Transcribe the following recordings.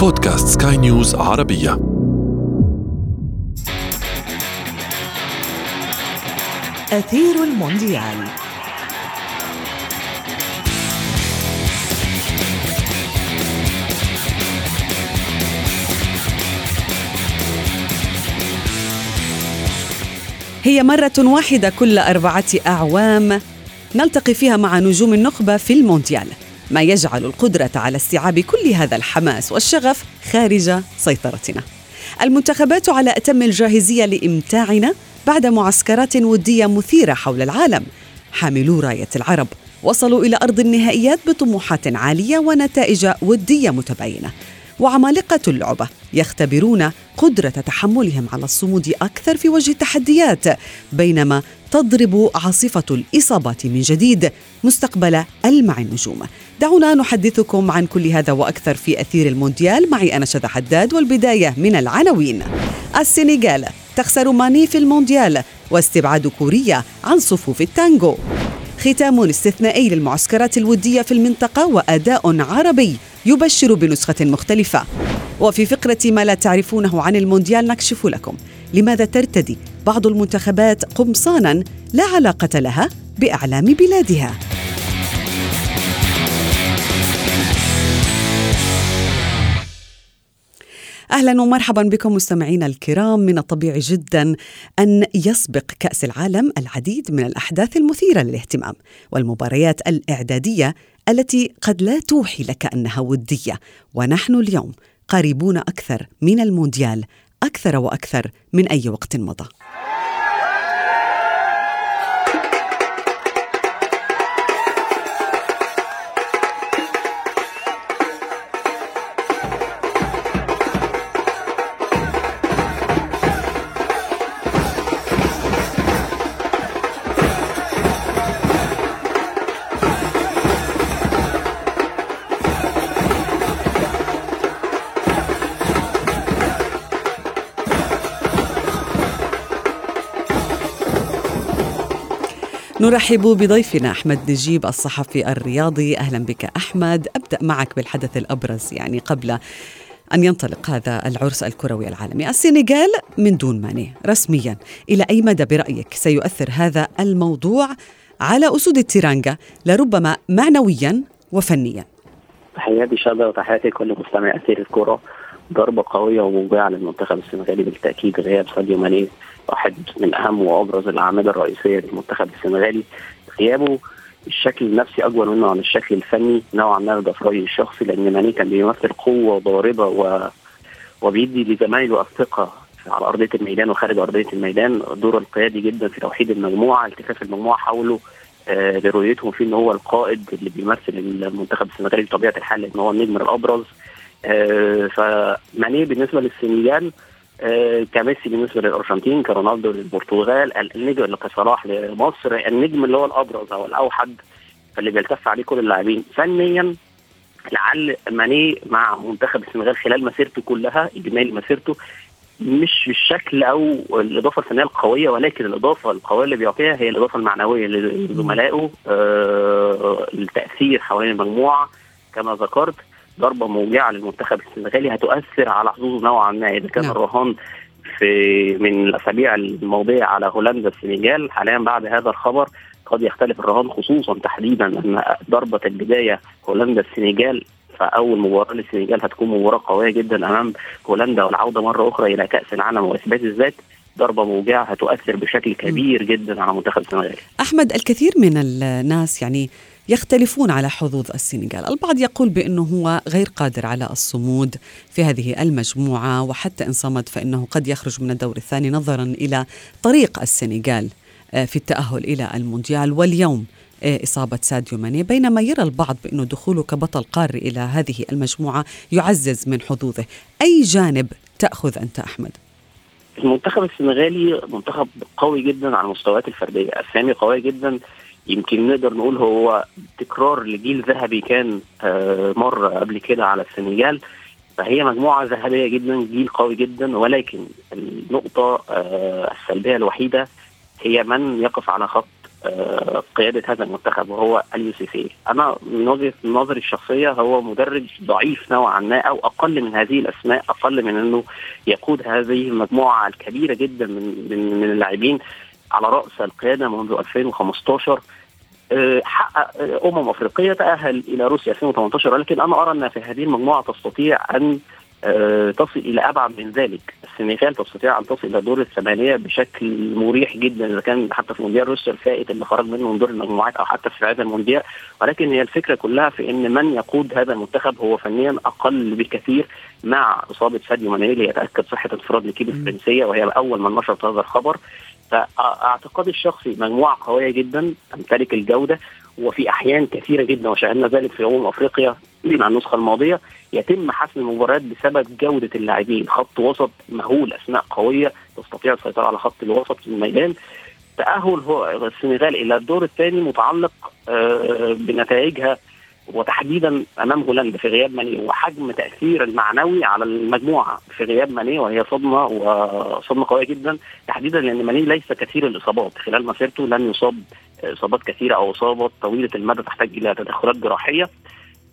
بودكاست سكاي نيوز عربية. أثير المونديال. هي مرة واحدة كل أربعة أعوام نلتقي فيها مع نجوم النخبة في المونديال. ما يجعل القدرة على استيعاب كل هذا الحماس والشغف خارج سيطرتنا. المنتخبات على أتم الجاهزية لإمتاعنا بعد معسكرات ودية مثيرة حول العالم. حاملو راية العرب وصلوا إلى أرض النهائيات بطموحات عالية ونتائج ودية متباينة. وعمالقة اللعبة يختبرون قدرة تحملهم على الصمود أكثر في وجه التحديات بينما تضرب عاصفة الإصابات من جديد مستقبل ألمع النجوم دعونا نحدثكم عن كل هذا وأكثر في أثير المونديال. معي أنا شذى حداد والبداية من العناوين. السنغال تخسر ماني في المونديال واستبعاد كوريا عن صفوف التانجو ختام استثنائي للمعسكرات الودية في المنطقة وأداء عربي يبشر بنسخة مختلفة. وفي فقرة ما لا تعرفونه عن المونديال نكشف لكم. لماذا ترتدي بعض المنتخبات قمصانا لا علاقة لها بأعلام بلادها؟ أهلا ومرحبا بكم مستمعينا الكرام. من الطبيعي جدا أن يسبق كأس العالم العديد من الأحداث المثيرة للاهتمام والمباريات الإعدادية التي قد لا توحي لك أنها ودية. ونحن اليوم قريبون أكثر من المونديال أكثر وأكثر من أي وقت مضى. نرحب بضيفنا أحمد نجيب الصحفي الرياضي. أهلا بك أحمد. أبدأ معك بالحدث الأبرز يعني قبل أن ينطلق هذا العرس الكروي العالمي. السنغال من دون ماني رسميا. إلى أي مدى برأيك سيؤثر هذا الموضوع على أسود التيرانجا لربما معنويا وفنيا؟ تحياتي شادة وتحياتي لكل مستمع أثير الكرة ضربة قوية وموجعة للمنتخب السنغالي بالتأكيد غياب ساديو ماني. واحد من أهم وأبرز الأعمدة الرئيسية للمنتخب السنغالي. غيابه الشكل النفسي أكبر منه عن الشكل الفني نوعا ما ده في رأيي الشخصي لأن ماني كان بيمثل قوة ضاربة و... وبيدي لزمايله الثقة على أرضية الميدان وخارج أرضية الميدان. دوره القيادي جدا في توحيد المجموعة التفاف المجموعة حوله آه لرؤيتهم فيه إن هو القائد اللي بيمثل المنتخب السنغالي بطبيعة الحال لأن هو النجم الأبرز. آه فماني بالنسبة للسنغال كميسي بالنسبة للأرجنتين كرونالدو للبرتغال النجم اللي كصلاح لمصر النجم اللي هو الأبرز أو الأوحد اللي بيلتف عليه كل اللاعبين. فنيا لعل ماني مع منتخب السنغال خلال مسيرته كلها إجمالي مسيرته مش بالشكل أو الإضافة الفنية القوية ولكن الإضافة القوية اللي بيعطيها هي الإضافة المعنوية لزملائه آه التاثير حوالين المجموعة. كما ذكرت ضربة موجعة للمنتخب السنغالي هتؤثر على حظوظه نوعا ما. إذا كان نعم. الرهان في من الأسابيع الماضية على هولندا السنغال حاليا بعد هذا الخبر قد يختلف الرهان خصوصا تحديدا أن ضربة البداية هولندا السنغال فاول مباراة للسنغال هتكون مباراة قوية جدا أمام هولندا والعودة مرة أخرى إلى كأس العالم وإثبات الذات. ضربة موجعة هتؤثر بشكل كبير جدا على منتخب السنغال. أحمد الكثير من الناس يعني يختلفون على حظوظ السنغال. البعض يقول بأنه هو غير قادر على الصمود في هذه المجموعة وحتى إن صمد فإنه قد يخرج من الدور الثاني نظرا إلى طريق السنغال آه، في التأهل إلى المونديال. واليوم آه، إصابة ساديو ماني. بينما يرى البعض بأنه دخوله كبطل قاري إلى هذه المجموعة يعزز من حظوظه. أي جانب تأخذ أنت أحمد؟ المنتخب السنغالي منتخب قوي جدا على المستويات الفردية. أسامي قوية جدا يمكن نقدر نقول هو تكرار لجيل ذهبي كان آه، مر قبل كده على السنغال. فهي مجموعة ذهبية جدا جيل قوي جدا. ولكن النقطة آه، السلبية الوحيدة هي من يقف على خط آه، قيادة هذا المنتخب وهو أليو سيسيه أنا من وجهة نظري الشخصية هو مدرب ضعيف نوعا ما أو أقل من هذه الأسماء أقل من أنه يقود هذه المجموعة الكبيرة جدا من من, من اللاعبين. على رأس القيادة منذ 2015 آه، حقق أمم أفريقية تأهل إلى روسيا 2018 ولكن أنا أرى أن في هذه المجموعة تستطيع أن آه، تصل إلى أبعد من ذلك، السنغال تستطيع أن تصل إلى دور الثمانية بشكل مريح جدا إذا كان حتى في مونديال روسيا الفائت اللي خرج منه من دور المجموعات أو حتى في هذا المونديال، ولكن هي الفكرة كلها في أن من يقود هذا المنتخب هو فنيا أقل بكثير مع إصابة ساديو ماني ليتاكد صحة انفراد لكيب الفرنسية وهي أول من نشرت هذا الخبر. فأعتقادي الشخصي مجموعة قوية جدا تمتلك الجودة وفي أحيان كثيرة جدا وشاهدنا ذلك في امم أفريقيا مع النسخة الماضية يتم حسم المباريات بسبب جودة اللاعبين. خط وسط مهول اسماء قوية تستطيع السيطرة على خط الوسط في الميدان. تأهل هو السنغال إلى الدور الثاني متعلق آه، بنتائجها وتحديدا أمام هولندا في غياب ماني وحجم تأثير المعنوي على المجموعة في غياب ماني وهي صدمة وصدمة قوية جدا تحديدا لأن ماني ليس كثير الإصابات. خلال مسيرته لم يصاب إصابات كثيرة أو إصابات طويلة المدى تحتاج إلى تدخلات جراحية.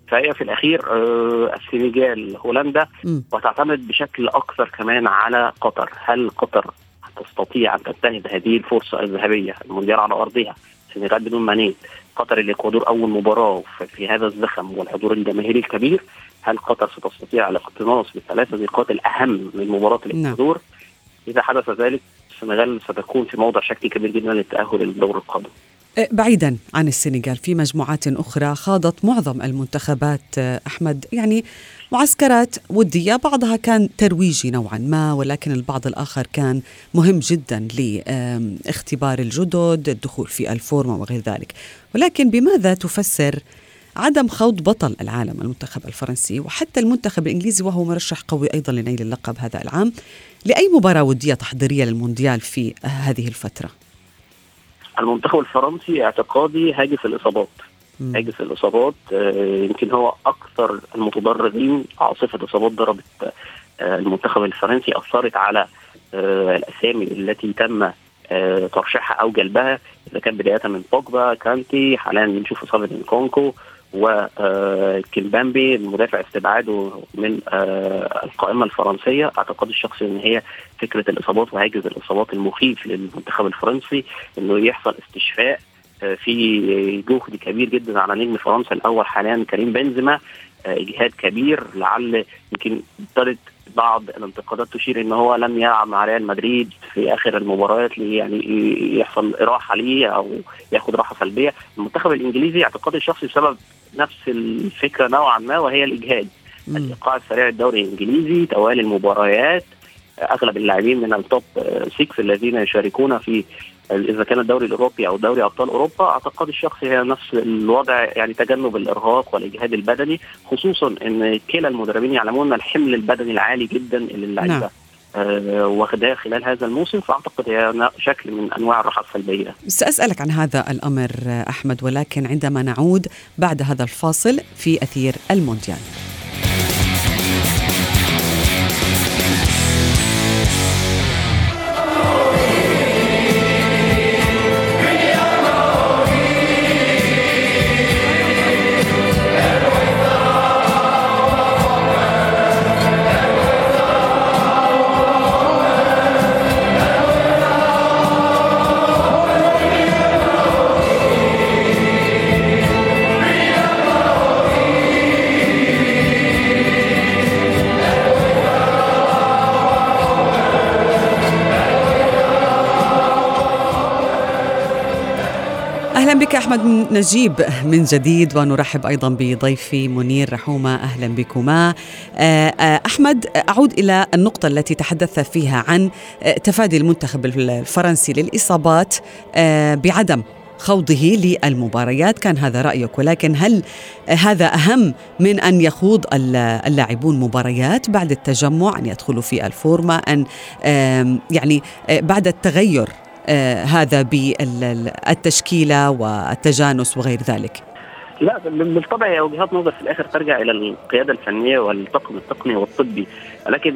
فهي في الأخير آه، السنغال هولندا وتعتمد بشكل أكثر كمان على قطر. هل قطر تستطيع أن تنتهز هذه الفرصة الذهبية المونديال على أرضها؟ السنغال بدون ماني. قطر الاكوادور أول مباراة في هذا الزخم والحضور الجماهيري الكبير هل قطر ستستطيع الاقتناص بالثلاث نقاط الأهم من مباراة نعم. الإكوادور؟ نعم. إذا حدث ذلك السنغال ستكون في موضع شك كبير جدا للتاهل للدور القادم. بعيدا عن السنغال في مجموعات أخرى خاضت معظم المنتخبات أه، أحمد. يعني معسكرات ودية بعضها كان ترويجي نوعا ما ولكن البعض الآخر كان مهم جدا لاختبار الجدد الدخول في الفورمه وغير ذلك. ولكن بماذا تفسر عدم خوض بطل العالم المنتخب الفرنسي وحتى المنتخب الإنجليزي وهو مرشح قوي أيضا لنيل اللقب هذا العام؟ لأي مباراة ودية تحضيرية للمونديال في هذه الفترة؟ المنتخب الفرنسي اعتقادي هاجس الإصابات. هاجس الإصابات آه، يمكن هو أكثر المتضررين عاصفة اصابات ضربت آه، المنتخب الفرنسي أثرت على آه، الأسامي التي تم ترشيحها أو جلبها. إذا كان بداية من بوجبا كانتي حاليا بنشوف إصابة من كونكو وكيمبامبي المدافع استبعاده من القائمة الفرنسية. اعتقد الشخصي إن هي فكرة الإصابات وهاجس الإصابات المخيف للمنتخب الفرنسي إنه يحصل استشفاء في جهد كبير جدا على نجم فرنسا الأول حاليا كريم بنزيما. إجهاد كبير لعل يمكن ابتدت بعض الانتقادات تشير إن هو لم يلعب مع ريال مدريد في آخر المباريات يعني يحصل راحه ليه أو ياخد راحة سلبية. المنتخب الإنجليزي اعتقادي الشخصي بسبب نفس الفكرة نوعا ما وهي الإجهاد. الإيقاع السريع الدوري الإنجليزي توالي المباريات. أغلب اللاعبين من التوب 6 الذين يشاركون في إذا كان الدوري الأوروبي أو دوري أبطال أوروبا. أعتقد الشخصي هي نفس الوضع يعني تجنب الإرهاق والإجهاد البدني خصوصا إن كلا المدربين يعلمون الحمل البدني العالي جدا اللي اللعيبه نعم. آه واخداه خلال هذا الموسم فأعتقد هي شكل من أنواع الراحة السلبية. سأسألك عن هذا الأمر أحمد ولكن عندما نعود بعد هذا الفاصل في أثير المونديال. بك أحمد نجيب من جديد ونرحب أيضا بضيفي منير رحومة. أهلا بكما. آه، آه، أحمد أعود إلى النقطة التي تحدثت فيها عن آه، تفادي المنتخب الفرنسي للإصابات بعدم خوضه للمباريات. كان هذا رأيك ولكن هل هذا أهم من أن يخوض اللاعبون مباريات بعد التجمع أن يدخلوا في الفورمة أن يعني بعد التغير هذا بالتشكيلة والتجانس وغير ذلك؟ لا بالطبع هي وجهات نظر في الآخر ترجع إلى القيادة الفنية والطاقم التقني والطبي لكن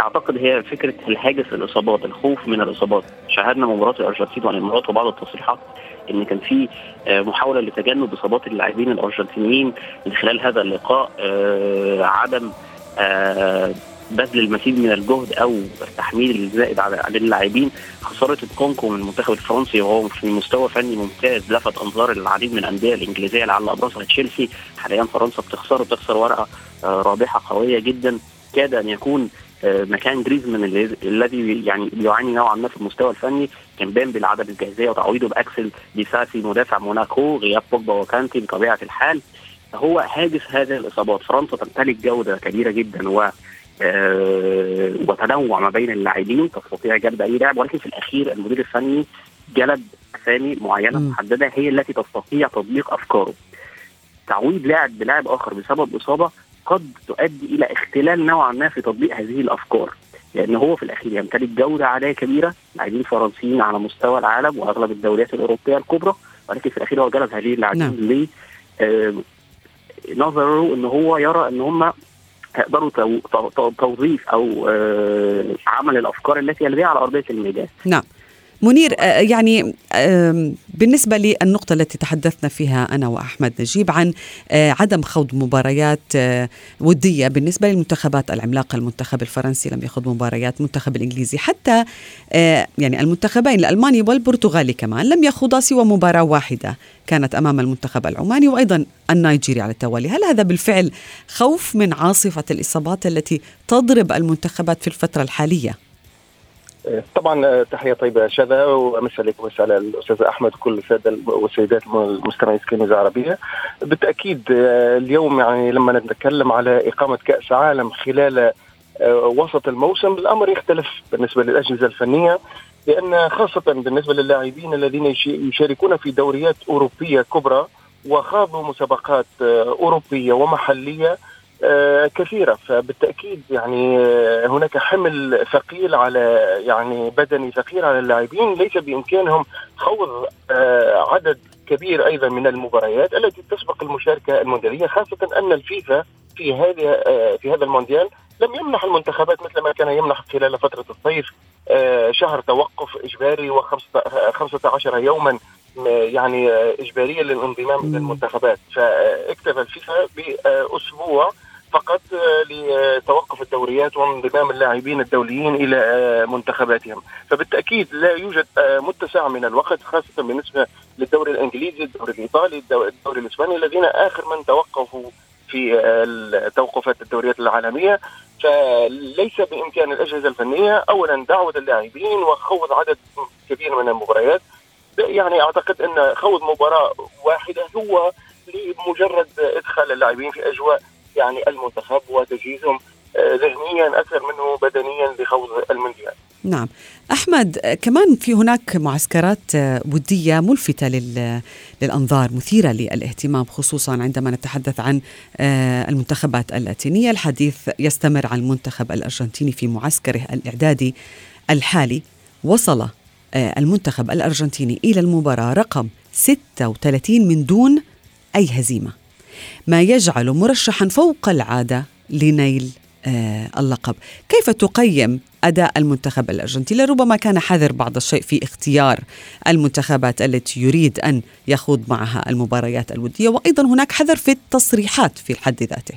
أعتقد هي فكرة الهاجس الإصابات الخوف من الإصابات شاهدنا مباراة الأرجنتين والإمارات وبعض التصريحات إن كان في آه، محاولة لتجنب إصابات اللاعبين الأرجنتينيين من خلال هذا اللقاء آه، عدم آه، بذل المزيد من الجهد أو التحميل الزائد على اللاعبين. خسارة نكونكو من المنتخب الفرنسي وهو في مستوى فني ممتاز. لفت أنظار العديد من الأندية الإنجليزية لعل أبرزها تشيلسي. حاليا فرنسا بتخسر بتخسر ورقة رابحة قوية جدا. كاد أن يكون آه، مكان جريزمان الذي يعني يعاني نوعا ما في المستوى الفني. كيمبيمبي لعدم الجاهزية وتعويضه بأكسل ديساسي مدافع موناكو. غياب بوجبا وكانتي بطبيعة الحال. هو هاجس هذه الإصابات. فرنسا تمتلك جودة كبيرة جدا و آه وتنوع ما بين اللاعبين تستطيع جلب أي لاعب. ولكن في الأخير المدير الفني جلب أسامي معينة محددة هي التي تستطيع تطبيق أفكاره. تعويض لاعب بلاعب آخر بسبب إصابة قد تؤدي إلى اختلال نوعا ما في تطبيق هذه الأفكار. لأن هو في الأخير يمتلك جودة عالية كبيرة. لاعبين فرنسيين على مستوى العالم وأغلب الدوريات الأوروبية الكبرى. ولكن في الأخير هو جلب هذه اللاعبين نعم. ل آه نظره إن هو يرى إن هم يقدروا توظيف أو آه عمل الأفكار التي يلغيها على أرضية الميدان. نعم. منير آه، يعني بالنسبة للنقطة التي تحدثنا فيها أنا وأحمد نجيب عن آه، عدم خوض مباريات آه، ودية بالنسبة للمنتخبات العملاقة المنتخب الفرنسي لم يخوض مباريات المنتخب الإنجليزي حتى يعني المنتخبين الألماني والبرتغالي كمان لم يخوضا سوى مباراة واحدة كانت أمام المنتخب العماني وأيضا النيجيري على التوالي هل هذا بالفعل خوف من عاصفة الإصابات التي تضرب المنتخبات في الفترة الحالية؟ طبعا آه، تحية طيبة شذا وأمس عليكم على الأستاذ أحمد وكل السادة والسيدات المستمعين سكين العربية. بالتأكيد آه، اليوم يعني لما نتكلم على إقامة كأس عالم خلال آه، وسط الموسم الأمر يختلف بالنسبة للأجهزة الفنية لأن خاصة بالنسبة للاعبين الذين يشاركون في دوريات أوروبية كبرى وخاضوا مسابقات أوروبية ومحلية آه، كثيرة. فبالتأكيد يعني آه، هناك حمل ثقيل على يعني بدني ثقيل على اللاعبين. ليس بإمكانهم خوض آه، عدد كبير أيضا من المباريات التي تسبق المشاركة المونديالية خاصة أن الفيفا في هذه في هذا المونديال لم يمنح المنتخبات مثل ما كان يمنح خلال فترة الصيف شهر توقف إجباري و15 يوما يعني اجباريه للانضمام إلى المنتخبات. فاكتفى الفيفا بأسبوع فقط لتوقف الدوريات وانضمام اللاعبين الدوليين إلى منتخباتهم. فبالتأكيد لا يوجد متسع من الوقت خاصة بالنسبة للدوري الإنجليزي الدوري الإيطالي الدوري الإسباني الذين آخر من توقفوا في توقفات الدوريات العالمية. فليس بإمكان الأجهزة الفنية اولا دعوة اللاعبين وخوض عدد كبير من المباريات. يعني أعتقد أن خوض مباراة واحدة هو لمجرد إدخال اللاعبين في أجواء يعني المنتخب وتجهيزهم آه، ذهنيا أكثر منه بدنيا لخوض المونديال. نعم. أحمد كمان في هناك معسكرات ودية ملفتة للأنظار مثيرة للاهتمام خصوصا عندما نتحدث عن آه، المنتخبات اللاتينية. الحديث يستمر عن المنتخب الأرجنتيني في معسكره الإعدادي الحالي. وصل آه، المنتخب الأرجنتيني إلى المباراة رقم 36 من دون أي هزيمة. ما يجعله مرشحا فوق العادة لنيل آه اللقب. كيف تقيم أداء المنتخب الأرجنتيني؟ ربما كان حذر بعض الشيء في اختيار المنتخبات التي يريد أن يخوض معها المباريات الودية وأيضا هناك حذر في التصريحات في الحد ذاته.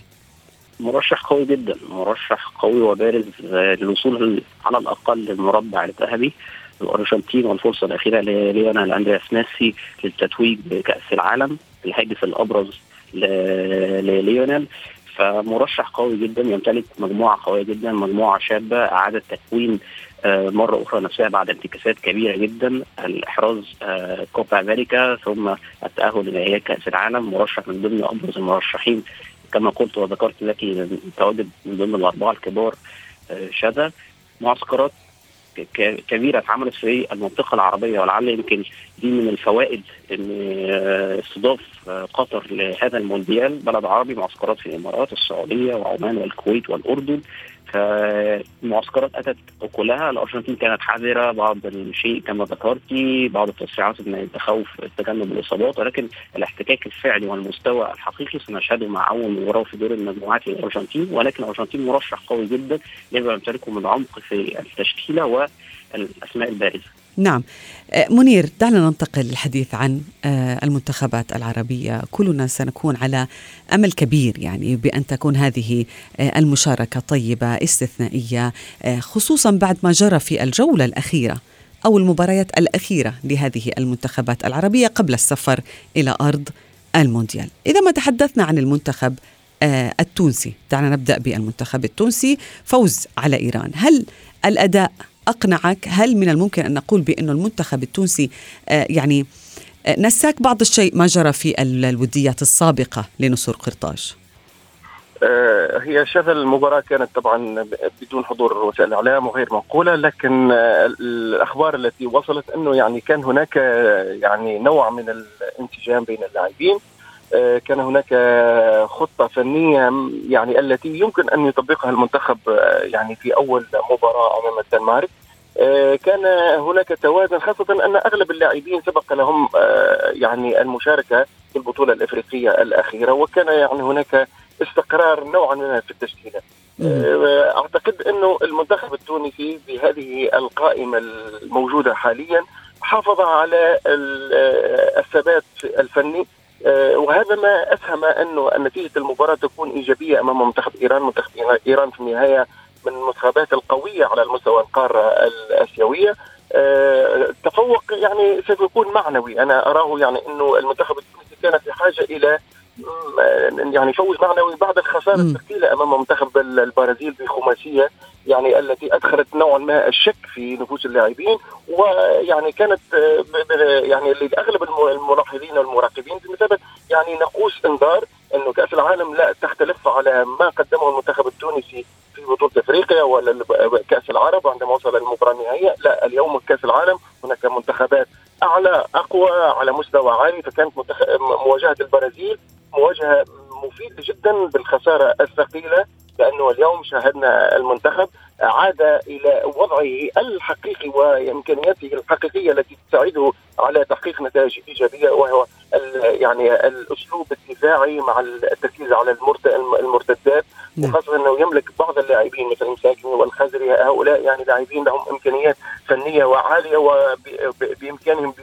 مرشح قوي جدا مرشح قوي وبارز للوصول على الأقل للمربع الذهبي الارجنتين والفرصة الأخيرة لليونال أندرياس ميسي للتتويج بكأس العالم الهاجس الأبرز لليونال فمرشح قوي جدا يمتلك مجموعة قوية جدا مجموعة شابة إعادة تكوين آه، مرة أخرى نفسها بعد انتكاسات كبيرة جدا الإحراز آه، كوبا أمريكا ثم التأهل إلى كأس العالم. مرشح من ضمن أبرز المرشحين كما قلت وذكرت لك تواجد من ضمن الأربعة الكبار آه، شذا معسكرات كبيرة اتعملت في المنطقة العربية ولعل يمكن دي من الفوائد إن استضاف قطر لهذا المونديال. بلد عربي معسكرات في الإمارات السعودية وعمان والكويت والأردن. فالمعسكرات أتت كلها الأرجنتين كانت حذرة بعض الشيء كما ذكرتي بعض التصريحات من التخوف تجنب الإصابات ولكن الاحتكاك الفعلي والمستوى الحقيقي سنشهده مع اول مباراه في دور المجموعات للارجنتين ولكن الأرجنتين مرشح قوي جدا لما يمتلكه من عمق في التشكيلة والأسماء البارزة. نعم. آه، منير دعنا ننتقل للحديث عن آه، المنتخبات العربية. كلنا سنكون على أمل كبير يعني بأن تكون هذه آه، المشاركة طيبة استثنائية خصوصا بعد ما جرى في الجولة الأخيرة أو المباريات الأخيرة لهذه المنتخبات العربية قبل السفر إلى أرض المونديال. إذا ما تحدثنا عن المنتخب التونسي دعنا نبدأ بالمنتخب التونسي. فوز على إيران. هل الأداء أقنعك هل من الممكن أن نقول بأن المنتخب التونسي آه، يعني آه، نساك بعض الشيء ما جرى في الوديات السابقة لنصر قرطاج؟ آه، هي شذا المباراة كانت طبعا بدون حضور وسائل الإعلام وغير منقولة لكن الأخبار التي وصلت أنه يعني كان هناك يعني نوع من الانسجام بين اللاعبين. كان هناك خطة فنية يعني التي يمكن أن يطبقها المنتخب يعني في أول مباراة أمام الدنمارك. آه، كان هناك توازن خاصة أن أغلب اللاعبين سبق لهم آه، يعني المشاركة في البطولة الإفريقية الأخيرة وكان يعني هناك استقرار نوعا ما في التشكيلة. آه، أعتقد أنه المنتخب التونسي بهذه القائمة الموجودة حاليا حافظ على الثبات الفني وهذا ما اسهم أنه نتيجه المباراة تكون إيجابية أمام منتخب إيران، منتخب إيران في النهاية من المنتخبات القوية على المستوى القارة الآسيوية. أه تفوق يعني سوف يكون معنوي. أنا أراه يعني أنه المنتخب التونسي كان في حاجة إلى يعني فوز معنوي بعد الخسارة الثقيلة أمام منتخب البرازيل بخماسية يعني التي أدخلت نوعا ما الشك في نفوس اللاعبين ويعني كانت يعني لاغلب الملاحظين والمراقبين بمثابه يعني نقوص إنذار انه كأس العالم لا تختلف على ما قدمه المنتخب التونسي في بطولة إفريقيا ولا كأس العرب عندما وصل المباراة النهائية لا اليوم كأس العالم هناك منتخبات أعلى أقوى على مستوى عالي فكانت مواجهة البرازيل مواجهه مفيده جدا بالخسارة الثقيلة لأنه اليوم شاهدنا المنتخب عاد إلى وضعه الحقيقي وإمكانياته الحقيقية التي تساعده على تحقيق نتائج إيجابية وهو يعني الأسلوب الدفاعي مع التركيز على المرتدات نعم. وخاصة أنه يملك بعض اللاعبين مثل المساكني والخزري هؤلاء يعني لاعبين لهم إمكانيات فنية وعالية وبامكانهم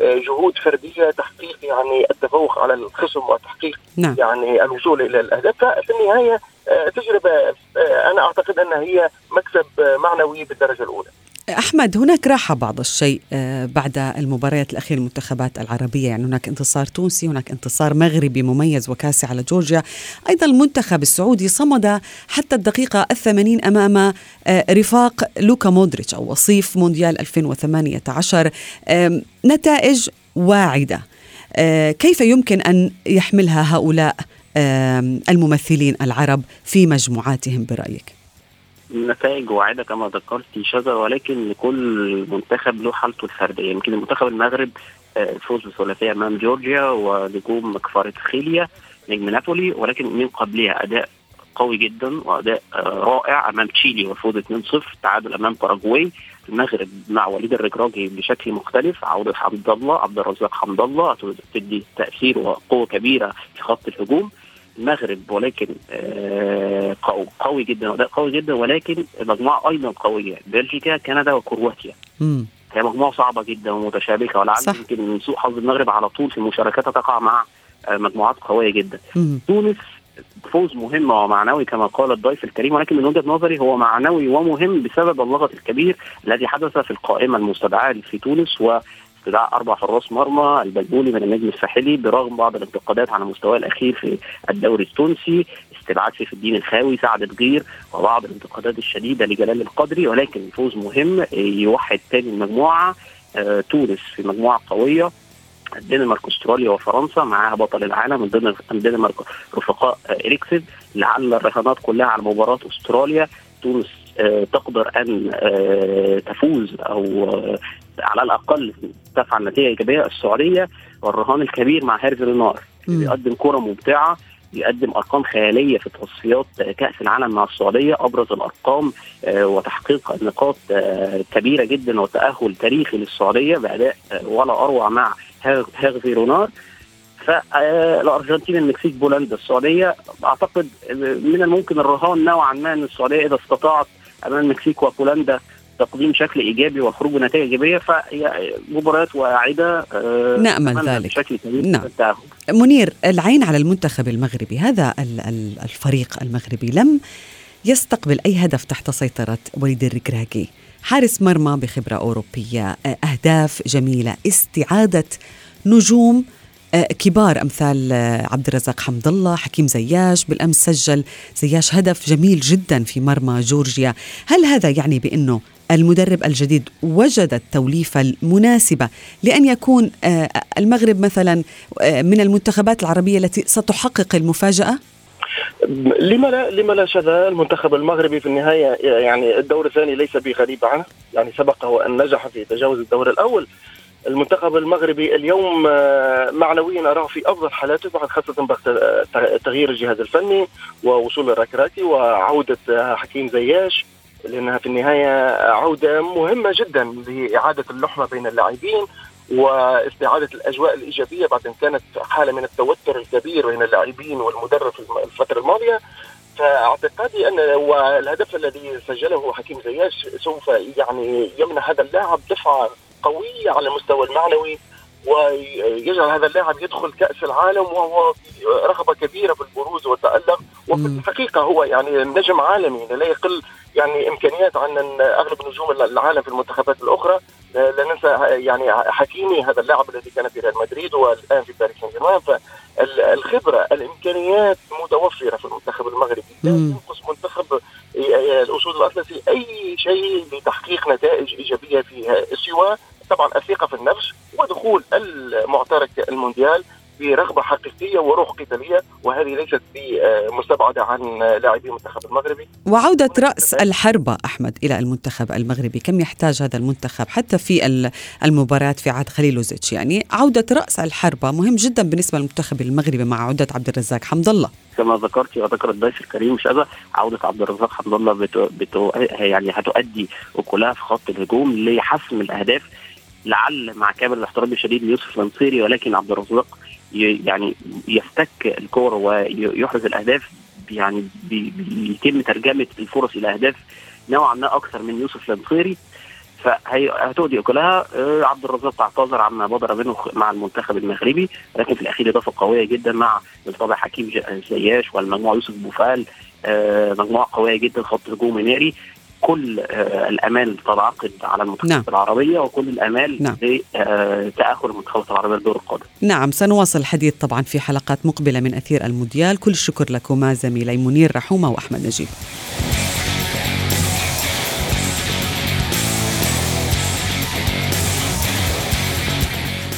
جهود فردية تحقيق يعني التفوق على الخصم وتحقيق نعم. يعني الوصول إلى الأهداف ففي النهاية آه، تجربة آه، أنا أعتقد أنها هي مكسب معنوي بالدرجة الأولى. أحمد هناك راحه بعض الشيء آه، بعد المباريات الأخيرة المنتخبات العربية. يعني هناك انتصار تونسي هناك انتصار مغربي مميز وكاسي على جورجيا. أيضا المنتخب السعودي صمد حتى الدقيقة الثمانين أمام رفاق لوكا مودريتش أو وصيف مونديال 2018 نتائج واعدة. كيف يمكن أن يحملها هؤلاء الممثلين العرب في مجموعاتهم برأيك؟ نتائج واعدة كما ذكرت شذا ولكن لكل منتخب له حالته الفردية. يمكن المنتخب المغرب آه، الفوز بثلاثية أمام جورجيا ونجوم كفارتخيليا نجم نابولي ولكن من قبلها أداء قوي جدا وأداء آه، رائع أمام تشيلي والفوز 2-0 تعادل أمام باراجواي. المغرب مع وليد الركراجي بشكل مختلف عوده حمد الله عبد الرزاق حمد الله تدي تأثير وقوة كبيرة في خط الهجوم. المغرب ولكن آه قوي جدا واداء قوي جدا ولكن مجموعة أيضا قوية بلجيكا كندا وكرواتيا. هي مجموعة صعبة جدا ومتشابكة ولعل يمكن من سوء حظ المغرب على طول في مشاركاتها تقع مع آه مجموعات قوية جدا. مم. تونس فوز مهم ومعنوي كما قال الضيف الكريم ولكن من وجهة نظري هو معنوي ومهم بسبب اللغط الكبير الذي حدث في القائمة المستدعاة في تونس و استدعاء أربع حراس مرمى البلبولي من النجم الساحلي برغم بعض الانتقادات على المستوى الأخير في الدوري التونسي. استبعاد سيف الدين الخاوي سعد بقير وبعض الانتقادات الشديدة لجلال القدري ولكن فوز مهم يوحد تاني المجموعة آه تونس في مجموعة قوية الدنمارك أستراليا وفرنسا معاها بطل العالم الدنمارك رفقاء اريكسن لعل الرهانات كلها على مباراة أستراليا. تونس تقدر أن تفوز أو على الأقل تفعل نتيجه ايجابيه السعودية والرهان الكبير مع هيرفي رونار بيقدم كرة ممتعة بيقدم أرقام خيالية في تصفيات كأس العالم مع السعودية أبرز الأرقام وتحقيق نقاط كبيرة جدا وتأهل تاريخي للسعودية بأداء ولا أروع مع هيرفي رونار. فالارجنتين المكسيك بولندا السعودية. أعتقد من الممكن الرهان نوعا ما إن السعودية إذا استطاعت أمام المكسيك وبولندا تقديم شكل إيجابي والخروج بنتائج إيجابية فهي مباريات واعدة نأمل ذلك. بشكل كبير نعم. منير العين على المنتخب المغربي هذا الفريق المغربي لم يستقبل أي هدف تحت سيطرة وليد الركراكي. حارس مرمى بخبرة أوروبية أهداف جميلة استعادة نجوم كبار أمثال عبد الرزاق حمد الله حكيم زياش بالأمس سجل زياش هدف جميل جدا في مرمى جورجيا. هل هذا يعني بأنه المدرب الجديد وجد التوليفة المناسبة لأن يكون المغرب مثلا من المنتخبات العربية التي ستحقق المفاجأة؟ لما لا لما لا شذا المنتخب المغربي في النهاية يعني الدور الثاني ليس بغريب عنه. يعني سبقه أن نجح في تجاوز الدور الأول. المنتخب المغربي اليوم معنويا اراه في أفضل حالاته بعد خاصة بعد تغيير الجهاز الفني ووصول الركراكي وعودة حكيم زياش لأنها في النهاية عودة مهمة جدا لإعادة اللحمه بين اللاعبين واستعادة الأجواء الإيجابية بعد إن كانت حالة من التوتر الكبير بين اللاعبين والمدرب في الفترة الماضية. فاعتقادي أن والهدف الذي سجله حكيم زياش سوف يعني يمنح هذا اللاعب دفعة قوية على المستوى المعنوي ويجعل هذا اللاعب يدخل كأس العالم وهو في رغبة كبيرة في البروز والتألق. وفي الحقيقة هو يعني نجم عالمي لا يقل يعني إمكانيات عن أغلب نجوم العالم في المنتخبات الأخرى. لا ننسى يعني حكيمي هذا اللاعب الذي كان في ريال مدريد والآن في باريس سان جيرمان فالخبره الإمكانيات متوفرة في المنتخب المغربي. لا ينقص منتخب الأسود الأطلسي أي شيء لتحقيق نتائج إيجابية فيها. سوى طبعا الثقة في النفس ودخول المعترك المونديال. برغبة حقيقية وروح قتالية وهذه ليست مستبعده عن لاعبي المنتخب المغربي. وعودة رأس الحربه أحمد إلى المنتخب المغربي كم يحتاج هذا المنتخب حتى في المباريات في عهد خليلوزيتش؟ يعني عودة رأس الحربه مهم جدا بالنسبة للمنتخب المغربي مع عودة عبد الرزاق حمد الله. كما ذكرت وذكر الضيف الكريم شذا عودة عبد الرزاق حمد الله بتو بتو يعني هتؤدي وكلها في خط الهجوم لحسم الأهداف لعل مع كامل الاحترام الشديد ليوسف المنصيري ولكن عبد الرزاق يعني يفتك الكور ويحرز الأهداف يعني بيتم ترجمة الفرص إلى أهداف نوعا ما أكثر من يوسف المنصيري فهتؤدي كلها عبد الرزاق اعتذر عما بدر منه مع المنتخب المغربي لكن في الأخير إضافة قوية جدا مع بالطبع حكيم زياش والمجموعة يوسف بوفال مجموعة قوية جدا خط هجوم ناري كل آه الأمال تنعقد على المنتخبات نعم. العربية وكل الأمال نعم. لتاهل المنتخبات العربية للدور القادم. نعم سنواصل الحديث طبعا في حلقات مقبلة من أثير المونديال، كل الشكر لكما زميلي منير رحومه وأحمد نجيب.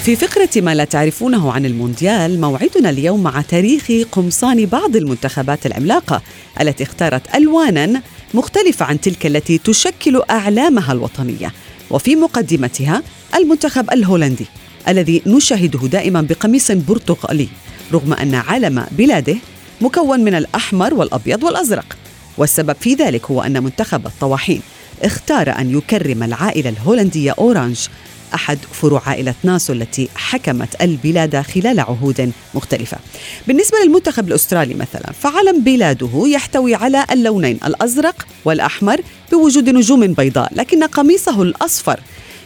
في فقرة ما لا تعرفونه عن المونديال موعدنا اليوم مع تاريخ قمصان بعض المنتخبات العملاقة التي اختارت ألوانا مختلفة عن تلك التي تشكل أعلامها الوطنية وفي مقدمتها المنتخب الهولندي الذي نشاهده دائما بقميص برتقالي رغم أن علم بلاده مكون من الأحمر والأبيض والأزرق. والسبب في ذلك هو أن منتخب الطواحين اختار أن يكرم العائلة الهولندية أورانج أحد فروع عائلة ناسو التي حكمت البلاد خلال عهود مختلفة. بالنسبة للمنتخب الأسترالي مثلا فعلم بلاده يحتوي على اللونين الأزرق والأحمر بوجود نجوم بيضاء لكن قميصه الأصفر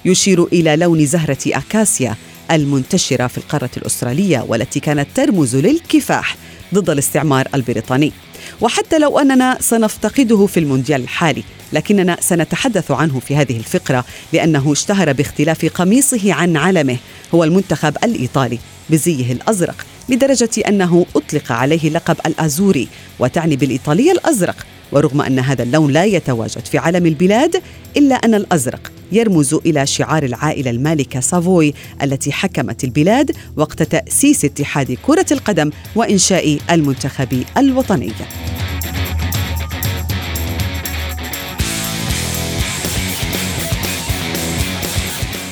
يشير إلى لون زهرة أكاسيا المنتشرة في القارة الأسترالية والتي كانت ترمز للكفاح ضد الاستعمار البريطاني. وحتى لو أننا سنفتقده في المونديال الحالي لكننا سنتحدث عنه في هذه الفقرة لأنه اشتهر باختلاف قميصه عن علمه هو المنتخب الإيطالي بزيه الأزرق لدرجة أنه أطلق عليه لقب الأزوري وتعني بالإيطالية الأزرق ورغم أن هذا اللون لا يتواجد في علم البلاد إلا أن الأزرق يرمز إلى شعار العائلة المالكة سافوي التي حكمت البلاد وقت تأسيس اتحاد كرة القدم وإنشاء المنتخب الوطني.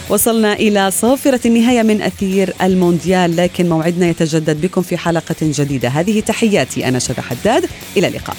وصلنا إلى صافرة النهاية من أثير المونديال لكن موعدنا يتجدد بكم في حلقة جديدة. هذه تحياتي أنا شذى حداد. إلى اللقاء.